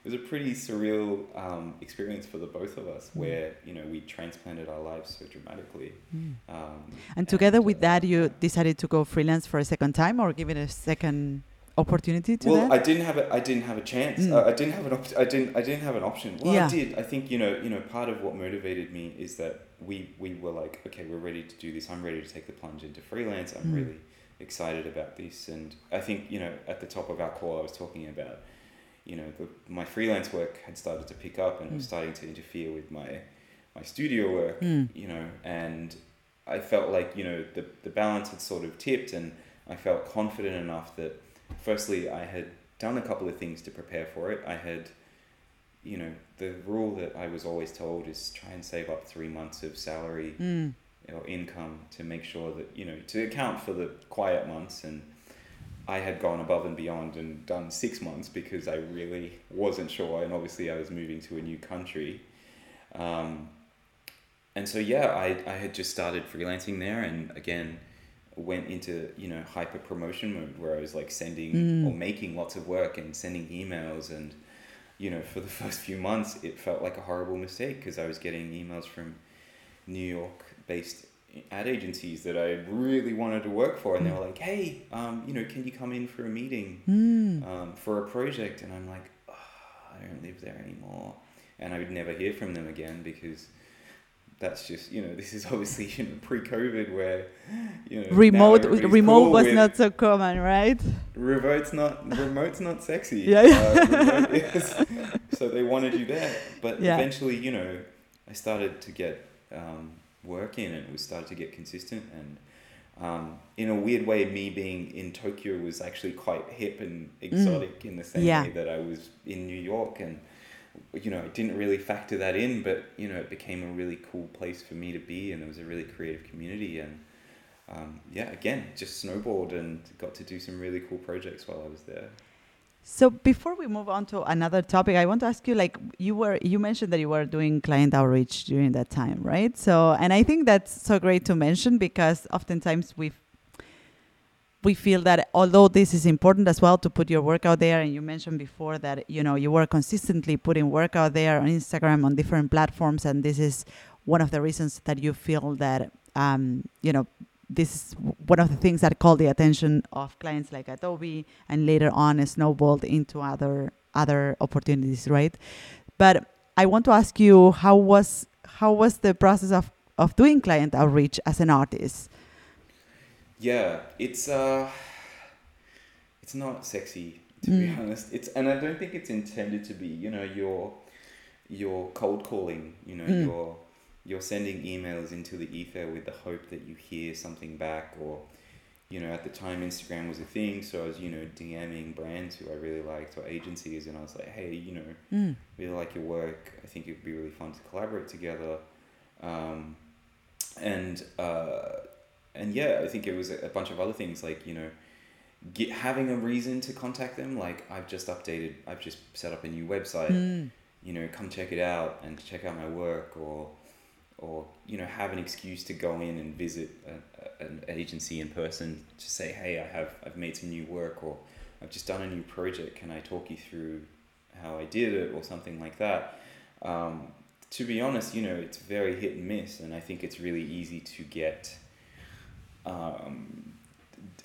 it was a pretty surreal um, experience for the both of us, where you know we transplanted our lives so dramatically. Mm. Um, And together with uh, that, you decided to go freelance for a second time, or give it a second opportunity to well, that. I didn't have a, I didn't have a chance. Mm. Uh, I didn't have an op- I didn't I didn't have an option. Well, Yeah. I did. I think you know you know part of what motivated me is that we we were like, okay, we're ready to do this. I'm ready to take the plunge into freelance. I'm Mm. really excited about this, and I think you know at the top of our call, I was talking about you know the, my freelance work had started to pick up and it was Mm. starting to interfere with my my studio work Mm. you know, and I felt like, you know, the, the balance had sort of tipped and I felt confident enough that firstly I had done a couple of things to prepare for it. I had, you know, the rule that I was always told is try and save up three months of salary Mm. Or income to make sure that, you know, to account for the quiet months and I had gone above and beyond and done six months because I really wasn't sure and obviously I was moving to a new country. Um, and so yeah, I, I had just started freelancing there and again went into, you know, hyper promotion mode where I was like sending Mm. or making lots of work and sending emails and you know, for the first few months it felt like a horrible mistake because I was getting emails from New York based ad agencies that I really wanted to work for and they were like, "Hey, um, you know, can you come in for a meeting Mm. um, for a project?" And I'm like, oh, "I don't live there anymore." And I would never hear from them again because that's just you know this is obviously you know pre-COVID where you know remote remote cool was not so common, right? remote's not remote's not sexy. Yeah, yeah. Uh, is- so they wanted you there, but Yeah. eventually, you know, I started to get um, work in, and we started to get consistent. And um, in a weird way, me being in Tokyo was actually quite hip and exotic in the same Mm. Yeah. way that I was in New York, and you know, I didn't really factor that in, but you know, it became a really cool place for me to be, and it was a really creative community, and um, yeah, again, just snowboard and got to do some really cool projects while I was there. So before we move on to another topic, I want to ask you like you were you mentioned that you were doing client outreach during that time, right? So and I think that's so great to mention because oftentimes we we feel that although this is important as well to put your work out there and you mentioned before that you know you were consistently putting work out there on Instagram on different platforms and this is one of the reasons that you feel that um, you know this is one of the things that called the attention of clients like Adobe and later on snowballed into other other opportunities, right? But I want to ask you how was how was the process of of doing client outreach as an artist? Yeah, it's uh, it's not sexy to be Mm. honest. It's and I don't think it's intended to be. You know, you're you're cold calling. You know, Mm. you're you're sending emails into the ether with the hope that you hear something back or. You know, at the time, Instagram was a thing, so I was, you know, DMing brands who I really liked or agencies, and I was like, hey, you know, Mm. really like your work. I think it'd be really fun to collaborate together. Um, and uh, and yeah, I think it was a, a bunch of other things like you know, get, having a reason to contact them. Like I've just updated, I've just set up a new website. Mm. You know, come check it out and check out my work, or or you know, have an excuse to go in and visit a, a, an agency in person to say, hey, I have I've made some new work, or I've just done a new project. Can I talk you through how I did it, or something like that? Um, to be honest, you know, it's very hit and miss, and I think it's really easy to get, um,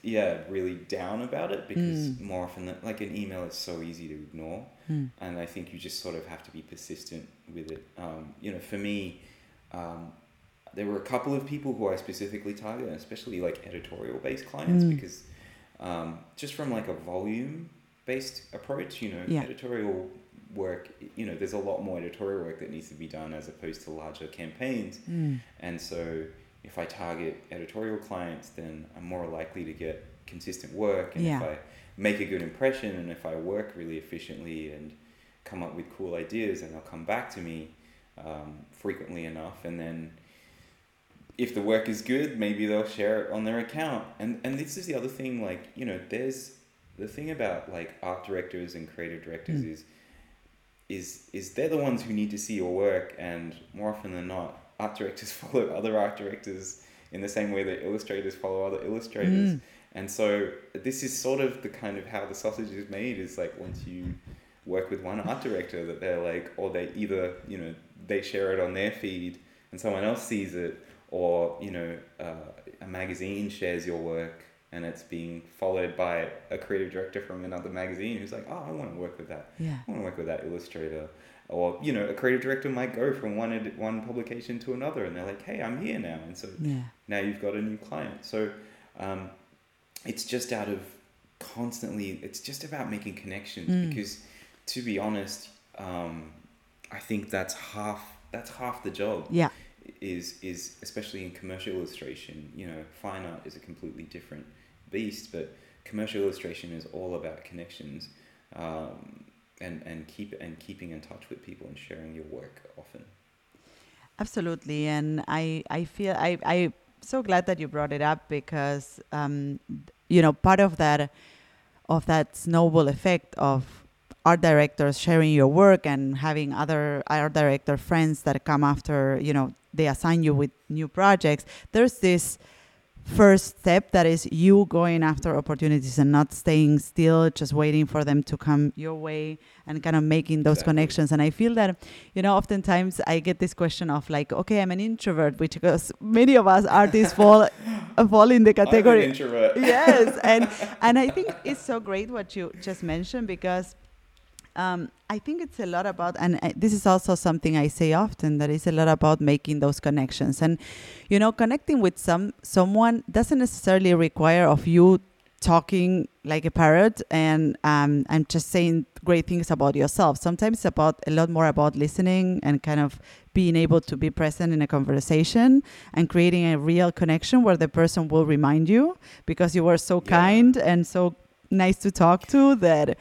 yeah, really down about it because Mm. more often than like an email is so easy to ignore, Mm. and I think you just sort of have to be persistent with it. Um, you know, for me, um, there were a couple of people who I specifically targeted, especially like editorial based clients, Mm. because um, just from like a volume based approach, you know, Yeah. editorial work, you know, there's a lot more editorial work that needs to be done as opposed to larger campaigns. Mm. And so if I target editorial clients, then I'm more likely to get consistent work. And Yeah. if I make a good impression and if I work really efficiently and come up with cool ideas, and they'll come back to me um, frequently enough. And then if the work is good, maybe they'll share it on their account. And and this is the other thing, like you know, there's the thing about like art directors and creative directors Mm. is is is they're the ones who need to see your work, and more often than not, art directors follow other art directors in the same way that illustrators follow other illustrators. Mm. And so this is sort of the kind of how the sausage is made is like once you work with one art director that they're like or they either you know they share it on their feed and someone else sees it or you know uh, a magazine shares your work and it's being followed by a creative director from another magazine who's like oh i want to work with that Yeah. I want to work with that illustrator. Or, you know, a creative director might go from one ed- one publication to another and they're like, hey, I'm here now. And so Yeah. now you've got a new client. So um, it's just out of constantly, it's just about making connections Mm. because to be honest, um, I think that's half, that's half the job Yeah. is is especially in commercial illustration you know fine art is a completely different beast but commercial illustration is all about connections um, and and keep and keeping in touch with people and sharing your work often Absolutely, and I I feel I I so glad that you brought it up because um, you know part of that of that snowball effect of art directors sharing your work and having other art director friends that come after you know they assign you with new projects. There's this first step that is you going after opportunities and not staying still just waiting for them to come your way and kind of making those Exactly. connections and i feel that you know oftentimes i get this question of like okay i'm an introvert which because many of us artists fall fall in the category introvert yes and and i think it's so great what you just mentioned because um, I think it's a lot about, and uh, this is also something I say often, that is a lot about making those connections. And, you know, connecting with some someone doesn't necessarily require of you talking like a parrot and um, and just saying great things about yourself. Sometimes it's about a lot more about listening and kind of being able to be present in a conversation and creating a real connection where the person will remind you because you were so Yeah. kind and so nice to talk to that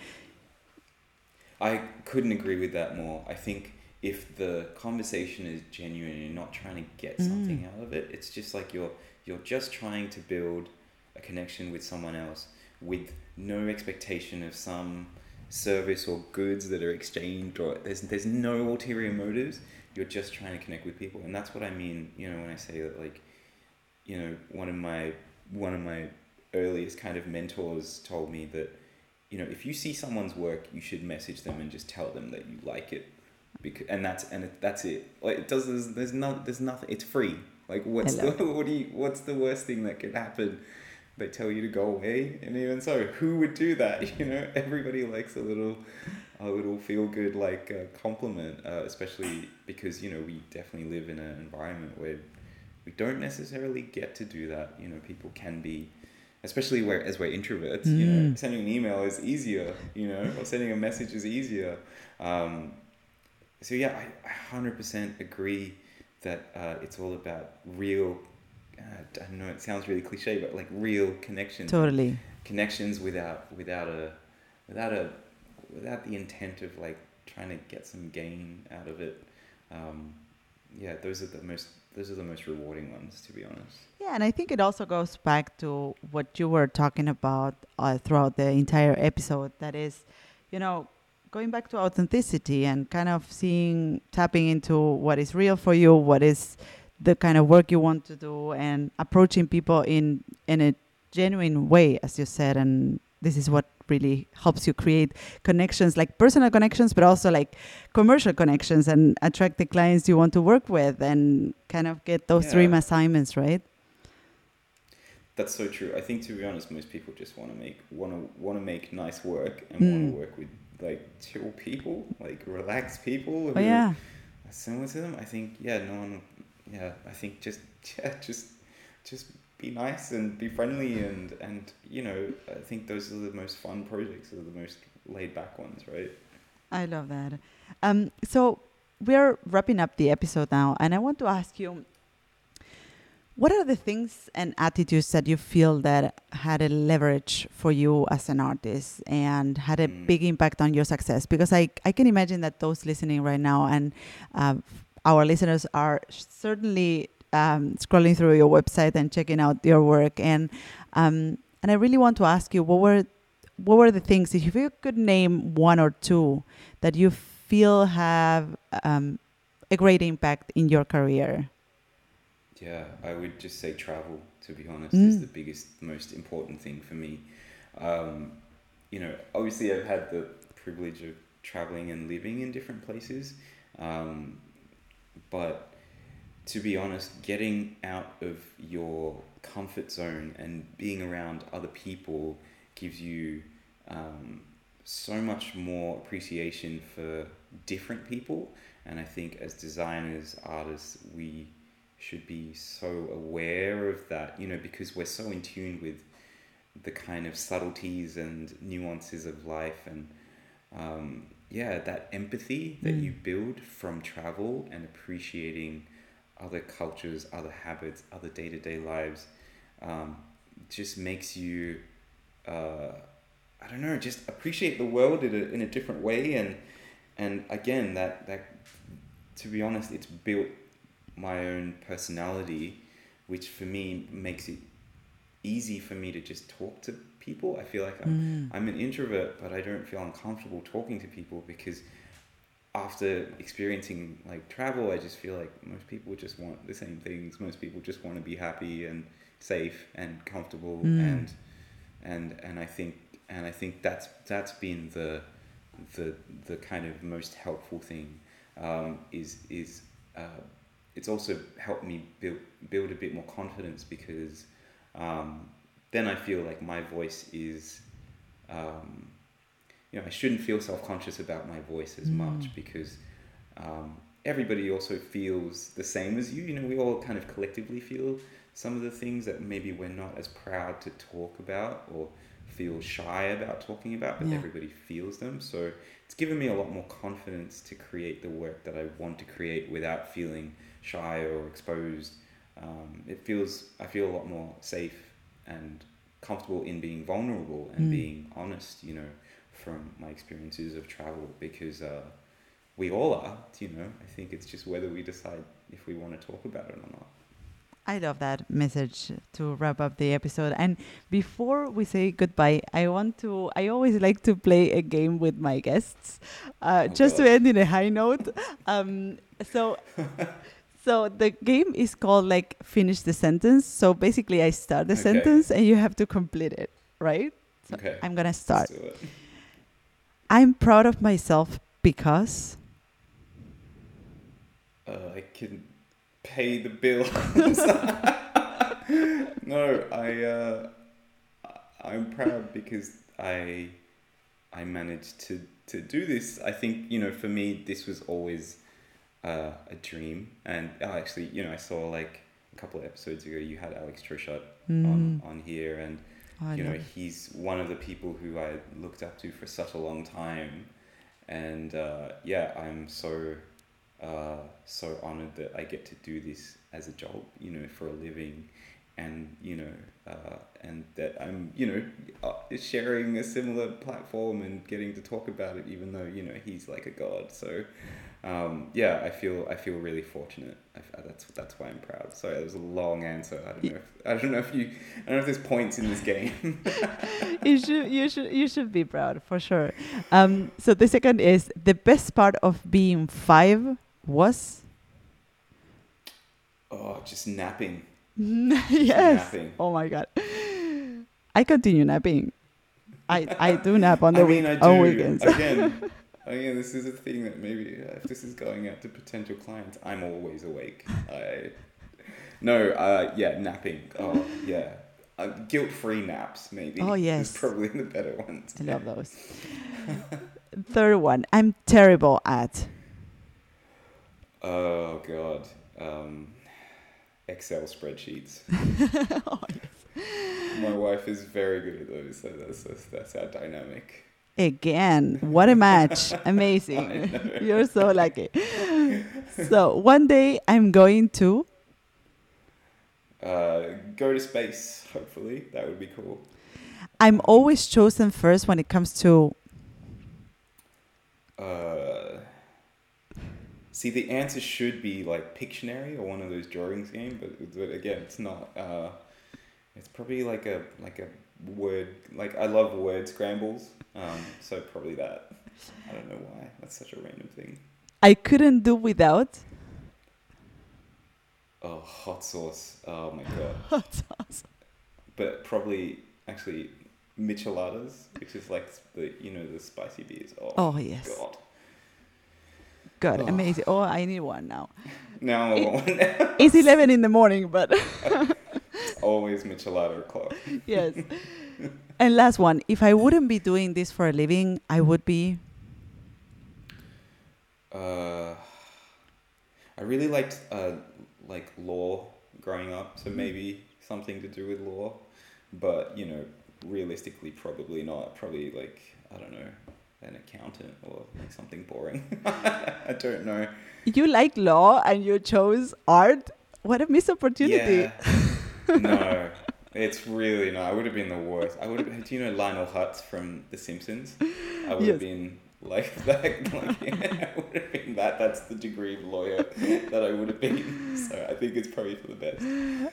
I couldn't agree with that more. I think if the conversation is genuine and you're not trying to get Mm. something out of it, it's just like you're you're just trying to build a connection with someone else with no expectation of some service or goods that are exchanged or there's there's no ulterior motives. You're just trying to connect with people. And that's what I mean, you know, when I say that like you know, one of my one of my earliest kind of mentors told me that you know, if you see someone's work, you should message them and just tell them that you like it, because and that's and it, that's it. Like it does. There's, there's no there's nothing. It's free. Like what's the what do you what's the worst thing that could happen? They tell you to go away, and even so, who would do that? You know, everybody likes a little a little feel good like uh, compliment, uh, especially because you know we definitely live in an environment where we don't necessarily get to do that. You know, people can be especially where as we're introverts, you know, Mm. sending an email is easier, you know, or sending a message is easier. Um, so yeah, I, I hundred percent agree that uh, it's all about real. Uh, I know it sounds really cliche, but like real connections, totally connections without without a without a without the intent of like trying to get some gain out of it. Um, yeah, those are the most those are the most rewarding ones, to be honest. Yeah, and I think it also goes back to what you were talking about uh, throughout the entire episode. That is, you know, going back to authenticity and kind of seeing, tapping into what is real for you, what is the kind of work you want to do, and approaching people in in a genuine way, as you said. And this is what really helps you create connections, like personal connections, but also like commercial connections, and attract the clients you want to work with, and kind of get those dream assignments, right? That's so true. I think to be honest, most people just want to make want to want to make nice work and want Mm. to work with like chill people, like relaxed people. Oh yeah. similar to them. I think yeah, no one. Yeah, I think just yeah, just just be nice and be friendly and and you know I think those are the most fun projects, are the most laid back ones, right? I love that. Um, so we're wrapping up the episode now, and I want to ask you what are the things and attitudes that you feel that had a leverage for you as an artist and had a Mm. big impact on your success? Because I, I can imagine that those listening right now and uh, our listeners are certainly um, scrolling through your website and checking out your work. And um, and I really want to ask you what were what were the things if you could name one or two that you feel have um, a great impact in your career? Yeah, I would just say travel, to be honest, is Mm. the biggest, most important thing for me. Um, you know, obviously, I've had the privilege of traveling and living in different places. Um, but to be honest, getting out of your comfort zone and being around other people gives you um, so much more appreciation for different people. And I think as designers, artists, we should be so aware of that, you know, because we're so in tune with the kind of subtleties and nuances of life and um, yeah, that empathy that Mm. you build from travel and appreciating other cultures, other habits, other day to day lives, um, just makes you, uh, I don't know, just appreciate the world in a, in a different way. And, and again, that, that, to be honest, it's built my own personality, which for me makes it easy for me to just talk to people. I feel like I'm, Mm. I'm an introvert, but I don't feel uncomfortable talking to people because after experiencing like travel, I just feel like most people just want the same things. Most people just want to be happy and safe and comfortable Mm. and and and I think and I think that's that's been the the the kind of most helpful thing um, is is uh, it's also helped me build build a bit more confidence because um, then I feel like my voice is um, you know I shouldn't feel self conscious about my voice as Mm. much because um, everybody also feels the same as you you know we all kind of collectively feel some of the things that maybe we're not as proud to talk about or feel shy about talking about, but Yeah. everybody feels them. So it's given me a lot more confidence to create the work that I want to create without feeling shy or exposed. Um, it feels I feel a lot more safe and comfortable in being vulnerable and Mm. being honest. You know, from my experiences of travel because. Uh, we all are, you know. I think it's just whether we decide if we want to talk about it or not. I love that message to wrap up the episode. And before we say goodbye, I want to, I always like to play a game with my guests, uh, Oh, just to end in a high note. Um, so, so the game is called like finish the sentence. So basically, I start the Okay. sentence and you have to complete it, right? So Okay. I'm gonna Let's start. I'm proud of myself because. uh, I can pay the bills. no, I uh, I'm proud because I I managed to to do this. I think you know for me this was always uh, a dream, and oh, actually you know I saw like a couple of episodes ago you had Alex Trochut on Mm. on here and I you know it. he's one of the people who I looked up to for such a long time, and uh, yeah, I'm so uh, so honored that I get to do this as a job, you know, for a living, and you know, uh, and that I'm you know uh, sharing a similar platform and getting to talk about it, even though you know he's like a god. So um, yeah, I feel I feel really fortunate. I, that's that's why I'm proud. Sorry, that was a long answer. I don't know. If, I don't know if you. I don't know if there's points in this game. you should you should you should be proud for sure. Um, so the second is the best part of being five was oh, just napping. yes. napping. Oh my god. I continue napping. I I do nap on I the mean, week- I on weekends. Again, again, this is a thing that maybe uh, if this is going out to potential clients, I'm always awake. I no, uh, yeah, napping. Oh, yeah, uh, guilt-free naps maybe. Oh, is yes. probably the better ones. I love those. Third one, I'm terrible at. Oh god, um, Excel spreadsheets. Oh, yes. My wife is very good at those, so that's that's, that's our dynamic. Again, what a match. Amazing. You're so lucky. So one day I'm going to Uh, go to space, hopefully. That would be cool. I'm always chosen first when it comes to Uh, see, the answer should be like Pictionary or one of those drawings game, but, but again, it's not. Uh, it's probably like a like a word like I love word scrambles, um, so probably that. I don't know why. That's such a random thing. I couldn't do without Oh, hot sauce. Oh my god. hot sauce. But probably actually micheladas, which is like the you know the spicy beers. Oh, Oh yes. god. Good, Oh. amazing. Oh, I need one now. Now I want one. It's 11 in the morning, but Always michelada o'clock. yes. And last one, if I wouldn't be doing this for a living, I would be Uh, I really liked uh, like law growing up, so maybe something to do with law, but you know, realistically, probably not. Probably like I don't know, an accountant or like something boring. I don't know. you like law and you chose art. What a missed opportunity. Yeah. No, it's really not. I would have been the worst. I would have. Do you know Lionel Hutz from The Simpsons? I would Yes. have been like that. Like, I would have been that. That's the degree of lawyer that I would have been. So I think it's probably for the best.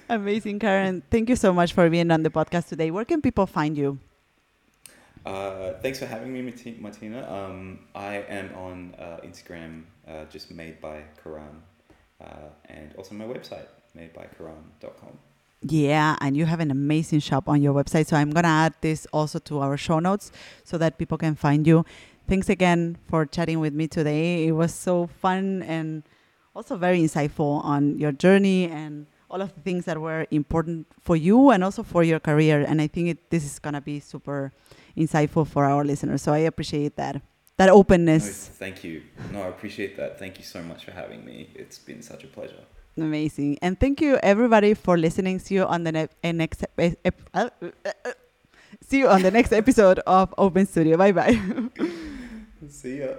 Amazing, Karan. Thank you so much for being on the podcast today. Where can people find you? Uh, thanks for having me, Martina. Um, I am on uh, Instagram, uh, just made by Karan, uh, and also my website, madebykaran.com. Yeah, and you have an amazing shop on your website. So I'm going to add this also to our show notes so that people can find you. Thanks again for chatting with me today. It was so fun and also very insightful on your journey and all of the things that were important for you and also for your career. And I think it, this is going to be super insightful for our listeners. So I appreciate that. That No, openness. thank you. No, I appreciate that. Thank you so much for having me. It's been such a pleasure. Amazing. And thank you everybody for listening. See you on the ne- uh, next ep- ep- uh, uh, uh, See you on the next episode of Open Studio. Bye bye. See ya.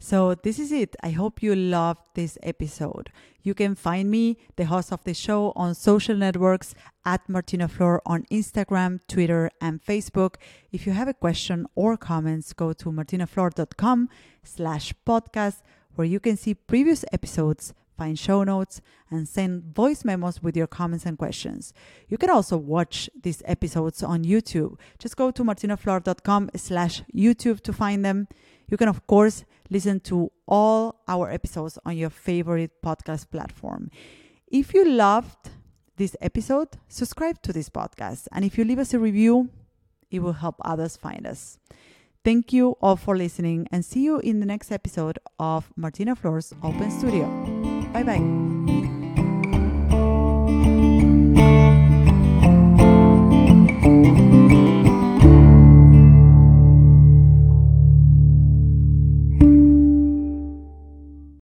So this is it. I hope you loved this episode. You can find me, the host of the show, on social networks at Martina Flor on Instagram, Twitter, and Facebook. If you have a question or comments, go to martinaflor.com slash podcast, where you can see previous episodes, find show notes, and send voice memos with your comments and questions. You can also watch these episodes on YouTube. Just go to martinaflor.com slash YouTube to find them. You can, of course, listen to all our episodes on your favorite podcast platform. If you loved this episode, subscribe to this podcast. And if you leave us a review, it will help others find us. Thank you all for listening and see you in the next episode of Martina Flor's Open Studio. Bye bye.